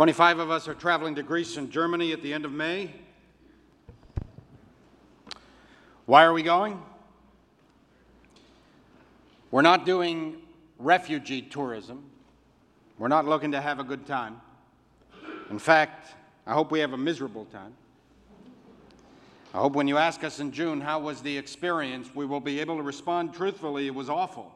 25 of us are traveling to Greece and Germany at the end of May. Why are we going? We're not doing refugee tourism. We're not looking to have a good time. In fact, I hope we have a miserable time. I hope when you ask us in June, how was the experience, we will be able to respond truthfully, it was awful.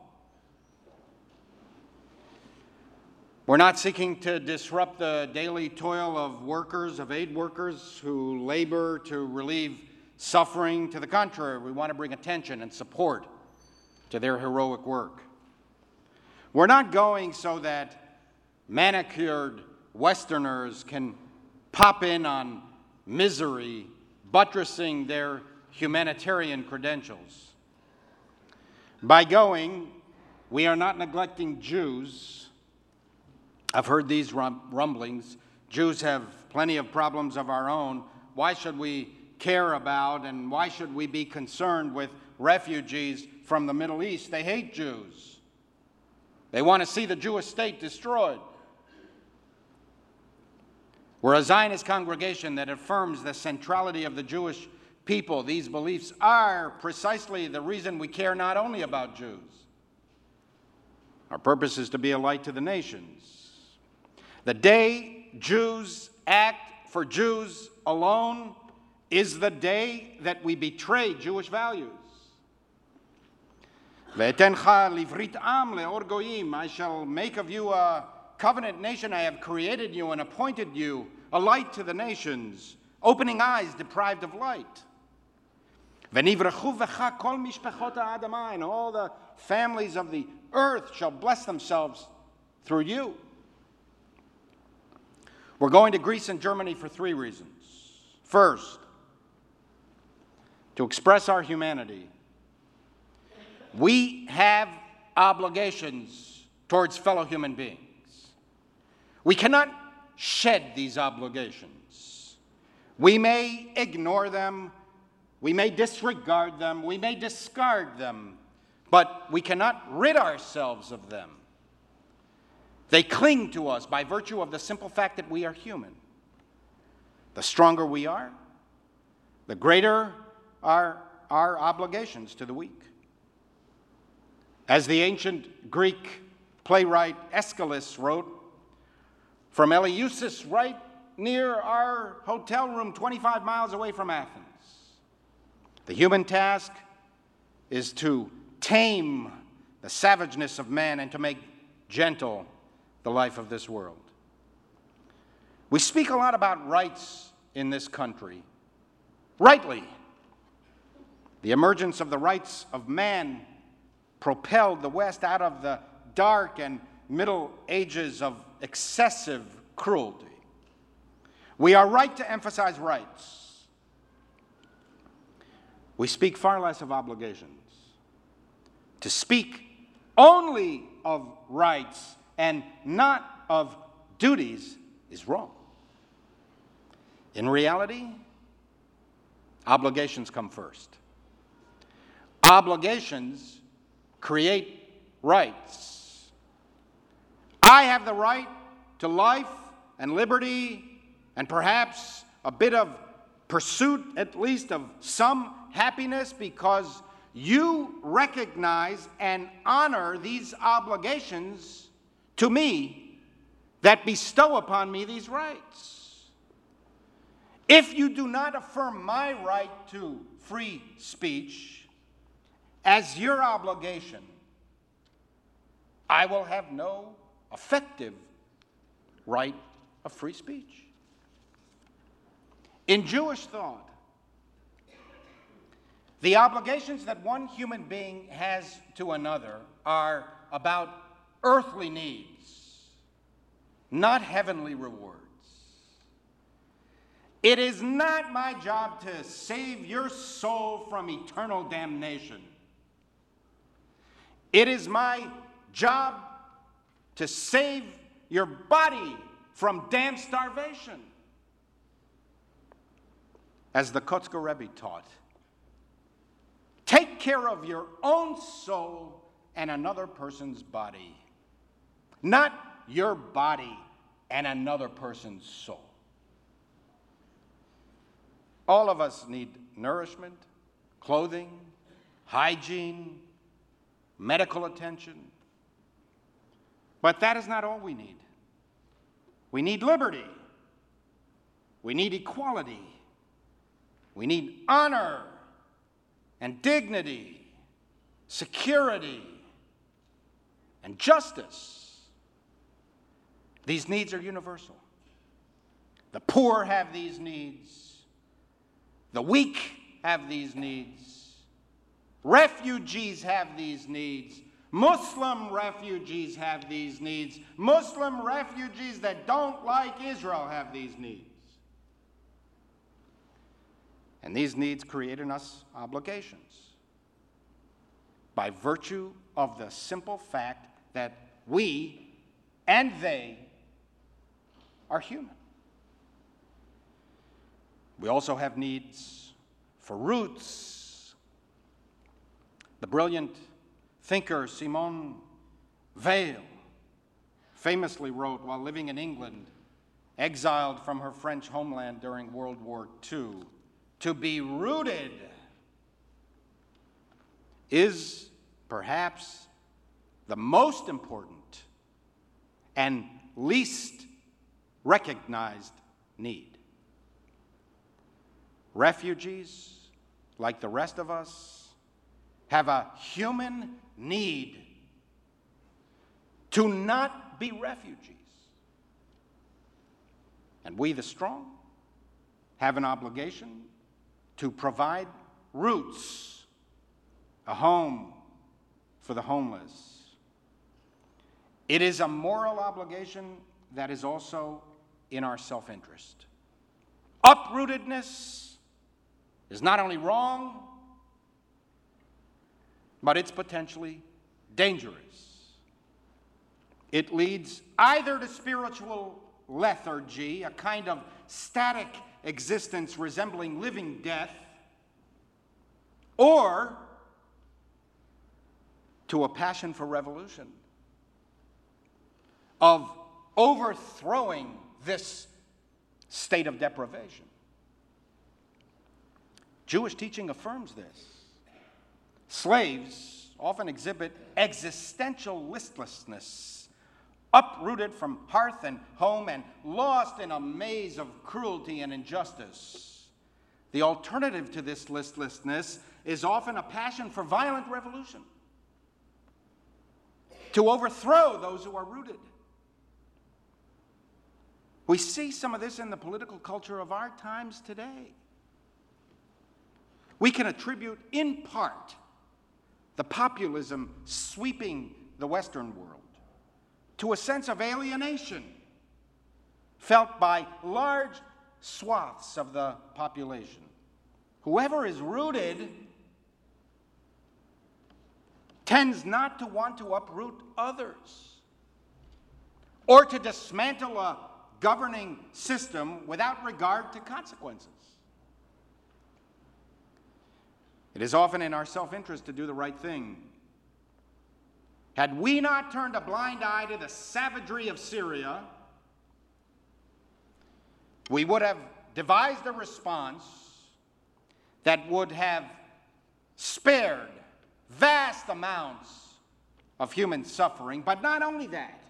We're not seeking to disrupt the daily toil of workers, of aid workers who labor to relieve suffering. To the contrary, we want to bring attention and support to their heroic work. We're not going so that manicured Westerners can pop in on misery, buttressing their humanitarian credentials. By going, we are not neglecting Jews I've heard these rumblings. Jews have plenty of problems of our own. Why should we care about and why should we be concerned with refugees from the Middle East? They hate Jews. They want to see the Jewish state destroyed. We're a Zionist congregation that affirms the centrality of the Jewish people. These beliefs are precisely the reason we care not only about Jews. Our purpose is to be a light to the nations. The day Jews act for Jews alone is the day that we betray Jewish values. I shall make of you a covenant nation. I have created you and appointed you a light to the nations, opening eyes deprived of light. And all the families of the earth shall bless themselves through you. We're going to Greece and Germany for three reasons. First, to express our humanity. We have obligations towards fellow human beings. We cannot shed these obligations. We may ignore them, we may disregard them, we may discard them, but we cannot rid ourselves of them. They cling to us by virtue of the simple fact that we are human. The stronger we are, the greater are our obligations to the weak. As the ancient Greek playwright Aeschylus wrote, from Eleusis, right near our hotel room 25 miles away from Athens. The human task is to tame the savageness of man and to make gentle the life of this world. We speak a lot about rights in this country, rightly. The emergence of the rights of man propelled the West out of the dark and middle ages of excessive cruelty. We are right to emphasize rights. We speak far less of obligations. To speak only of rights and not of duties is wrong. In reality, obligations come first. Obligations create rights. I have the right to life and liberty and perhaps a bit of pursuit, at least of some happiness, because you recognize and honor these obligations to me that bestow upon me these rights. If you do not affirm my right to free speech as your obligation, I will have no effective right of free speech. In Jewish thought, the obligations that one human being has to another are about earthly needs, not heavenly rewards. It is not my job to save your soul from eternal damnation. It is my job to save your body from damn starvation. As the Kotzker Rebbe taught, take care of your own soul and another person's body not your body and another person's soul. All of us need nourishment, clothing, hygiene, medical attention. But that is not all we need. We need liberty. We need equality. We need honor and dignity, security, and justice. These needs are universal. The poor have these needs. The weak have these needs. Refugees have these needs. Muslim refugees have these needs. Muslim refugees that don't like Israel have these needs. And these needs create in us obligations by virtue of the simple fact that we and they are human. We also have needs for roots. The brilliant thinker Simone Weil famously wrote while living in England, exiled from her French homeland during World War II to be rooted is perhaps the most important and least recognized need. Refugees, like the rest of us, have a human need to not be refugees. And we, the strong, have an obligation to provide roots, a home for the homeless. It is a moral obligation that is also in our self interest. Uprootedness is not only wrong, but it's potentially dangerous. It leads either to spiritual lethargy, a kind of static existence resembling living death, or to a passion for revolution, of overthrowing this state of deprivation. Jewish teaching affirms this. Slaves often exhibit existential listlessness uprooted from hearth and home and lost in a maze of cruelty and injustice. The alternative to this listlessness is often a passion for violent revolution, to overthrow those who are rooted. We see some of this in the political culture of our times today. We can attribute, in part, the populism sweeping the Western world to a sense of alienation felt by large swaths of the population. Whoever is rooted tends not to want to uproot others or to dismantle a governing system without regard to consequences. It is often in our self interest to do the right thing had we not turned a blind eye to the savagery of Syria, we would have devised a response that would have spared vast amounts of human suffering, but not only that,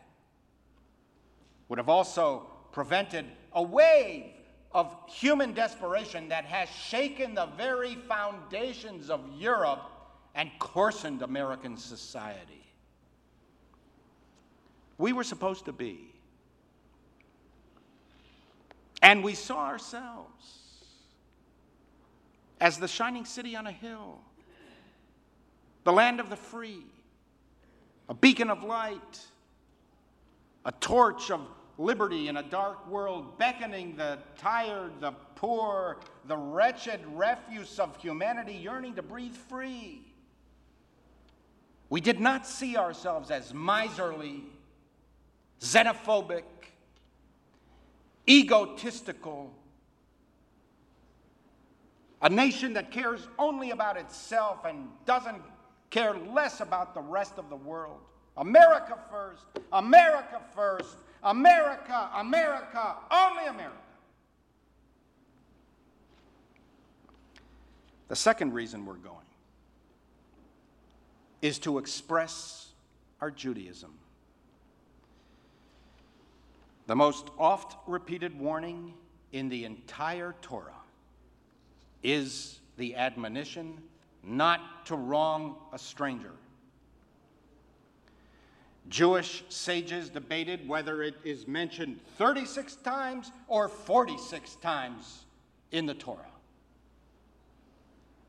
would have also prevented a wave of human desperation that has shaken the very foundations of Europe and coarsened American society we were supposed to be. And we saw ourselves as the shining city on a hill, the land of the free, a beacon of light, a torch of liberty in a dark world, beckoning the tired, the poor, the wretched refuse of humanity yearning to breathe free. We did not see ourselves as miserly xenophobic, egotistical, a nation that cares only about itself and doesn't care less about the rest of the world. America first, America first, America, America, only America. The second reason we're going is to express our Judaism. The most oft repeated warning in the entire Torah is the admonition not to wrong a stranger. Jewish sages debated whether it is mentioned 36 times or 46 times in the Torah.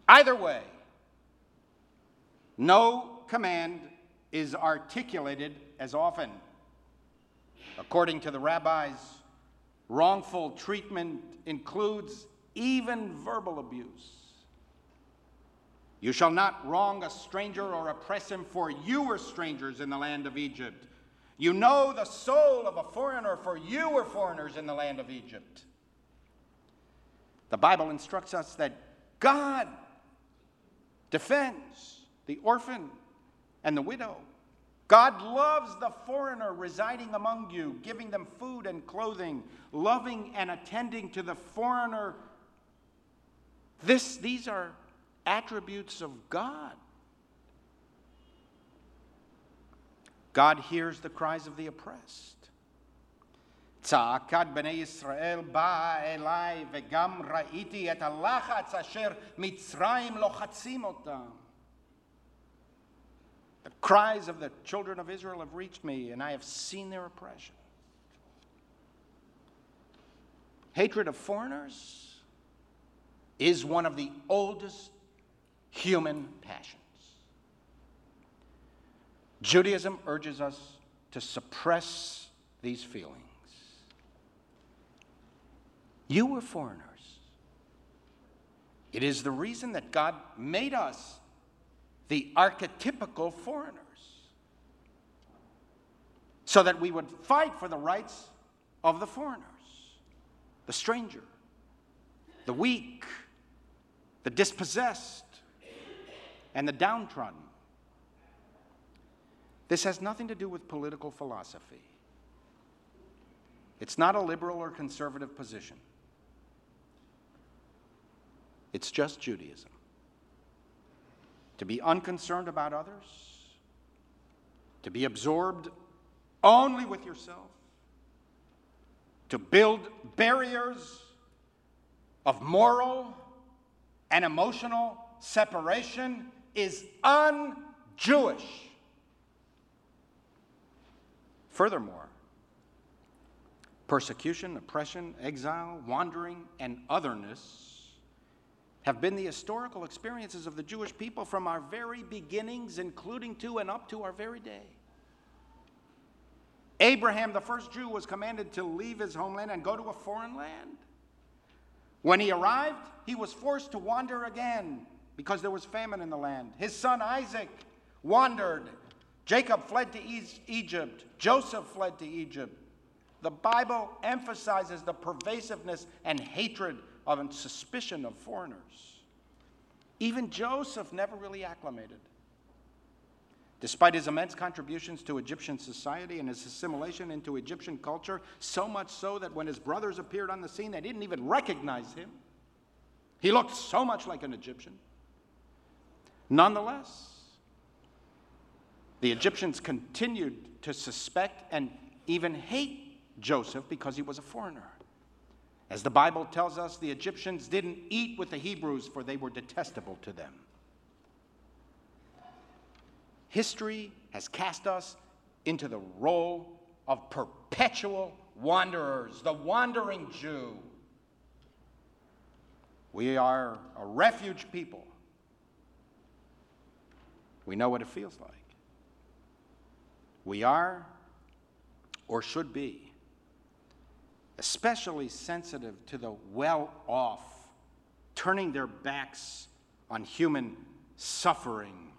Either way, no command is articulated as often. According to the rabbis, wrongful treatment includes even verbal abuse. You shall not wrong a stranger or oppress him, for you were strangers in the land of Egypt. You know the soul of a foreigner, for you were foreigners in the land of Egypt. The Bible instructs us that God defends the orphan and the widow. God loves the foreigner residing among you, giving them food and clothing, loving and attending to the foreigner. This, these are attributes of God. God hears the cries of the oppressed. צעקת בני ישראל באה אליי וגם ראיתי את הלחץ אשר מצרים לוחצים אותם. The cries of the children of Israel have reached me, and I have seen their oppression. Hatred of foreigners is one of the oldest human passions. Judaism urges us to suppress these feelings. You were foreigners. It is the reason that God made us the archetypical foreigners so that we would fight for the rights of the foreigners, the stranger, the weak, the dispossessed, and the downtrodden. This has nothing to do with political philosophy. It's not a liberal or conservative position. It's just Judaism. To be unconcerned about others, to be absorbed only with yourself, to build barriers of moral and emotional separation is un Jewish. Furthermore, persecution, oppression, exile, wandering, and otherness have been the historical experiences of the Jewish people from our very beginnings, including to and up to our very day. Abraham, the first Jew, was commanded to leave his homeland and go to a foreign land. When he arrived, he was forced to wander again because there was famine in the land. His son Isaac wandered. Jacob fled to Egypt. Joseph fled to Egypt. The Bible emphasizes the pervasiveness and hatred of and suspicion of foreigners. Even Joseph never really acclimated. Despite his immense contributions to Egyptian society and his assimilation into Egyptian culture, so much so that when his brothers appeared on the scene, they didn't even recognize him. He looked so much like an Egyptian. Nonetheless, the Egyptians continued to suspect and even hate Joseph because he was a foreigner. As the Bible tells us, the Egyptians didn't eat with the Hebrews, for they were detestable to them. History has cast us into the role of perpetual wanderers, the wandering Jew. We are a refuge people we know what it feels like. We are, or should be, especially sensitive to the well off, turning their backs on human suffering,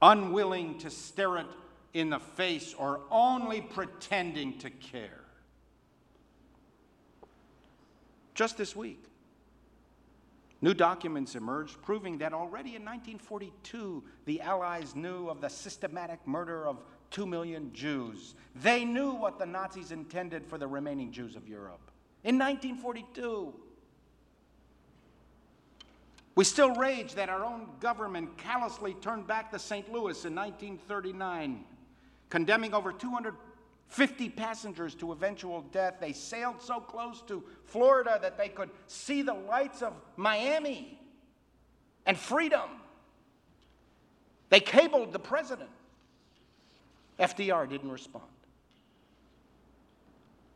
unwilling to stare it in the face, or only pretending to care. Just this week, New documents emerged proving that already in 1942, the Allies knew of the systematic murder of two million Jews. They knew what the Nazis intended for the remaining Jews of Europe. In 1942, we still rage that our own government callously turned back the St. Louis in 1939, condemning over 250 passengers to eventual death. They sailed so close to Florida that they could see the lights of Miami and freedom. They cabled the president. FDR didn't respond.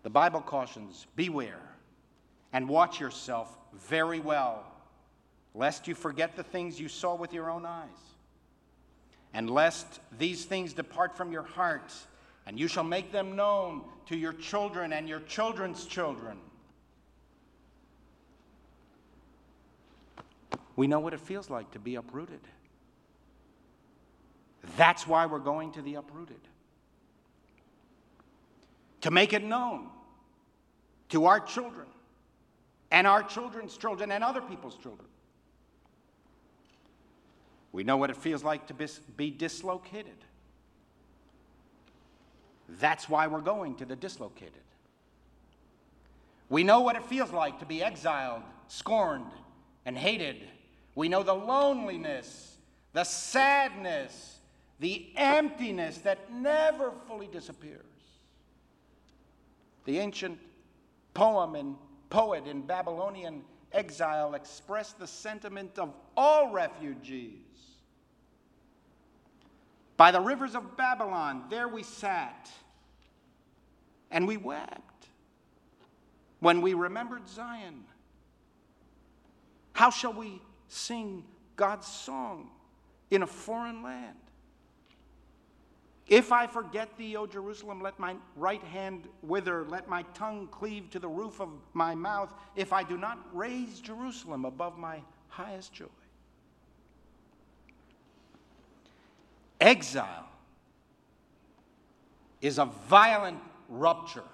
The Bible cautions beware and watch yourself very well, lest you forget the things you saw with your own eyes, and lest these things depart from your heart, and you shall make them known to your children and your children's children. We know what it feels like to be uprooted. That's why we're going to the uprooted. To make it known to our children and our children's children and other people's children. We know what it feels like to be dislocated. That's why we're going to the dislocated. We know what it feels like to be exiled, scorned, and hated. We know the loneliness, the sadness, the emptiness that never fully disappears. The ancient poem and poet in Babylonian exile expressed the sentiment of all refugees. By the rivers of Babylon, there we sat and we wept when we remembered Zion. How shall we sing God's song in a foreign land? If I forget thee, O Jerusalem, let my right hand wither, let my tongue cleave to the roof of my mouth, if I do not raise Jerusalem above my highest joy. Exile is a violent rupture.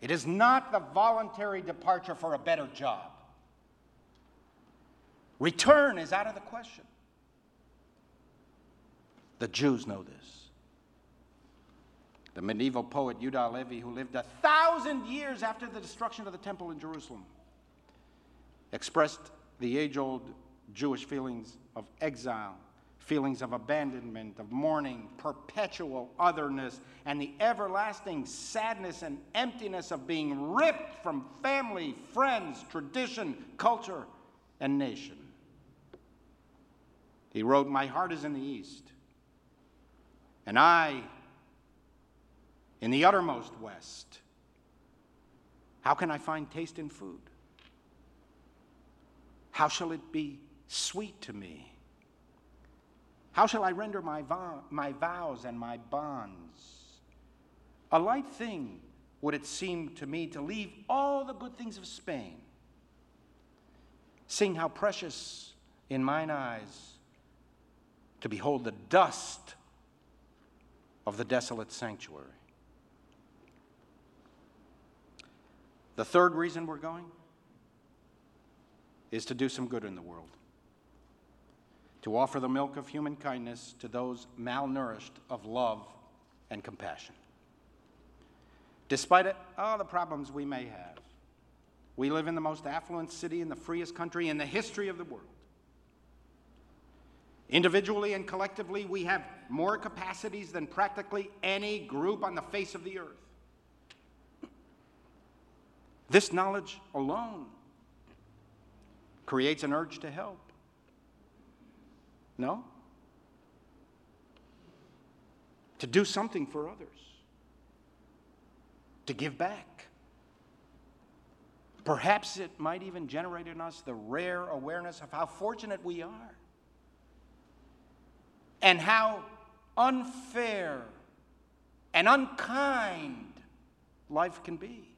It is not the voluntary departure for a better job. Return is out of the question. The Jews know this. The medieval poet Yehuda Levi, who lived a thousand years after the destruction of the temple in Jerusalem, expressed the age old Jewish feelings of exile, feelings of abandonment, of mourning, perpetual otherness, and the everlasting sadness and emptiness of being ripped from family, friends, tradition, culture, and nation. He wrote, My heart is in the east and I in the uttermost west. How can I find taste in food? How shall it be sweet to me? How shall I render my, vow, my vows and my bonds? A light thing would it seem to me to leave all the good things of Spain, seeing how precious in mine eyes to behold the dust of the desolate sanctuary. The third reason we're going is to do some good in the world, to offer the milk of human kindness to those malnourished of love and compassion. Despite all the problems we may have, we live in the most affluent city in the freest country in the history of the world. Individually and collectively, we have more capacities than practically any group on the face of the earth. This knowledge alone creates an urge to help. No? To do something for others, to give back. Perhaps it might even generate in us the rare awareness of how fortunate we are and how unfair and unkind life can be.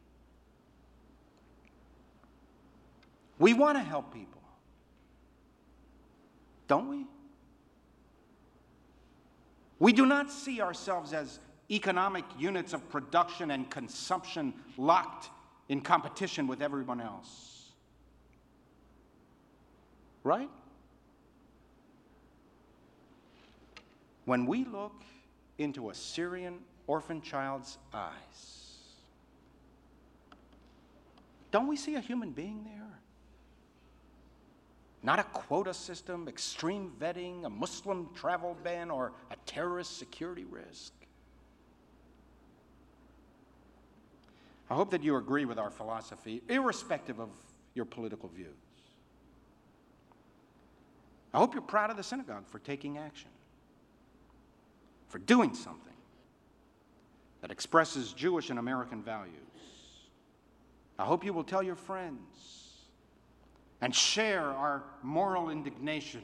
We want to help people, don't we? We do not see ourselves as economic units of production and consumption locked in competition with everyone else. Right? When we look into a Syrian orphan child's eyes. Don't we see a human being there? Not a quota system, extreme vetting, a Muslim travel ban, or a terrorist security risk. I hope that you agree with our philosophy, irrespective of your political views. I hope you're proud of the synagogue for taking action, for doing something that expresses Jewish and American values. I hope you will tell your friends and share our moral indignation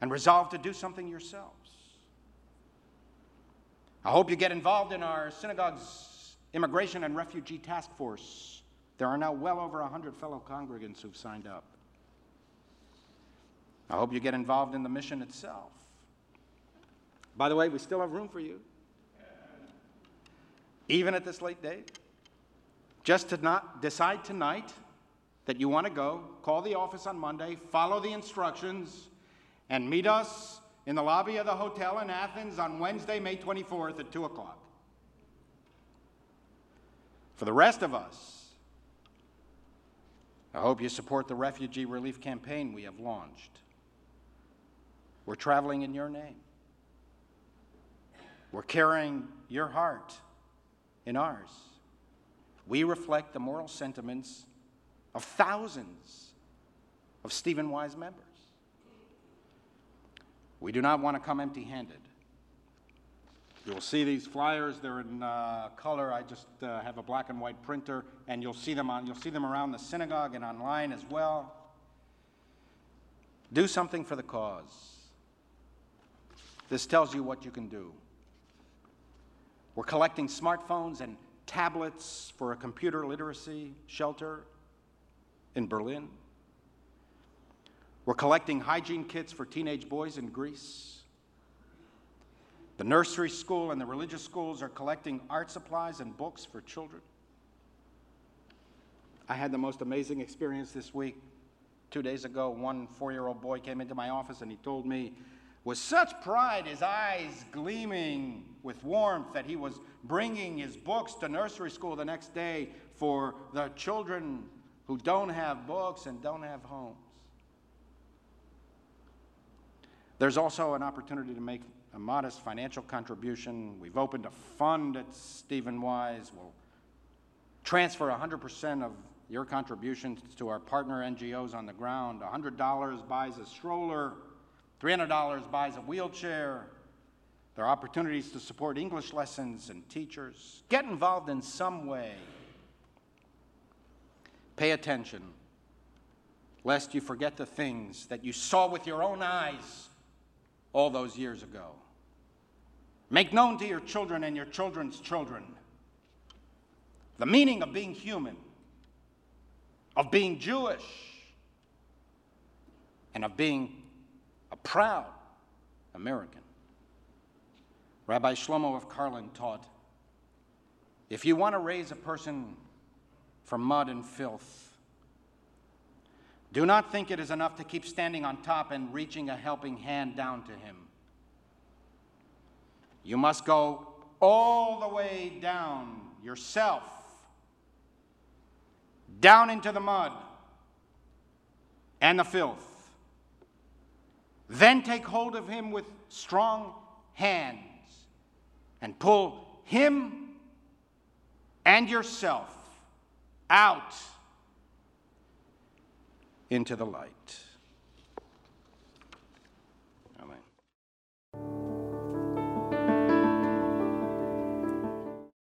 and resolve to do something yourselves. I hope you get involved in our synagogue's immigration and refugee task force. There are now well over 100 fellow congregants who've signed up. I hope you get involved in the mission itself. By the way, we still have room for you. Even at this late date. Just to not decide tonight that you want to go, call the office on Monday, follow the instructions, and meet us in the lobby of the hotel in Athens on Wednesday, May 24th at 2 o'clock. For the rest of us, I hope you support the refugee relief campaign we have launched. We're traveling in your name. We're carrying your heart in ours. We reflect the moral sentiments of thousands of Stephen Wise members. We do not want to come empty handed. You will see these flyers. They're in uh, color. I just uh, have a black and white printer, and you'll see them on. You'll see them around the synagogue and online as well. Do something for the cause. This tells you what you can do. We're collecting smartphones and tablets for a computer literacy shelter in Berlin. We're collecting hygiene kits for teenage boys in Greece. The nursery school and the religious schools are collecting art supplies and books for children. I had the most amazing experience this week. Two days ago, one four year old boy came into my office and he told me, with such pride, his eyes gleaming with warmth, that he was bringing his books to nursery school the next day for the children who don't have books and don't have homes. There's also an opportunity to make a modest financial contribution. We've opened a fund at Stephen Wise. We'll transfer 100% of your contributions to our partner NGOs on the ground. $100 buys a stroller, $300 buys a wheelchair. There are opportunities to support English lessons and teachers. Get involved in some way. Pay attention, lest you forget the things that you saw with your own eyes all those years ago. Make known to your children and your children's children the meaning of being human, of being Jewish, and of being a proud American. Rabbi Shlomo of Karlin taught if you want to raise a person from mud and filth. Do not think it is enough to keep standing on top and reaching a helping hand down to him. You must go all the way down yourself, down into the mud and the filth. Then take hold of him with strong hands and pull him and yourself out into the light.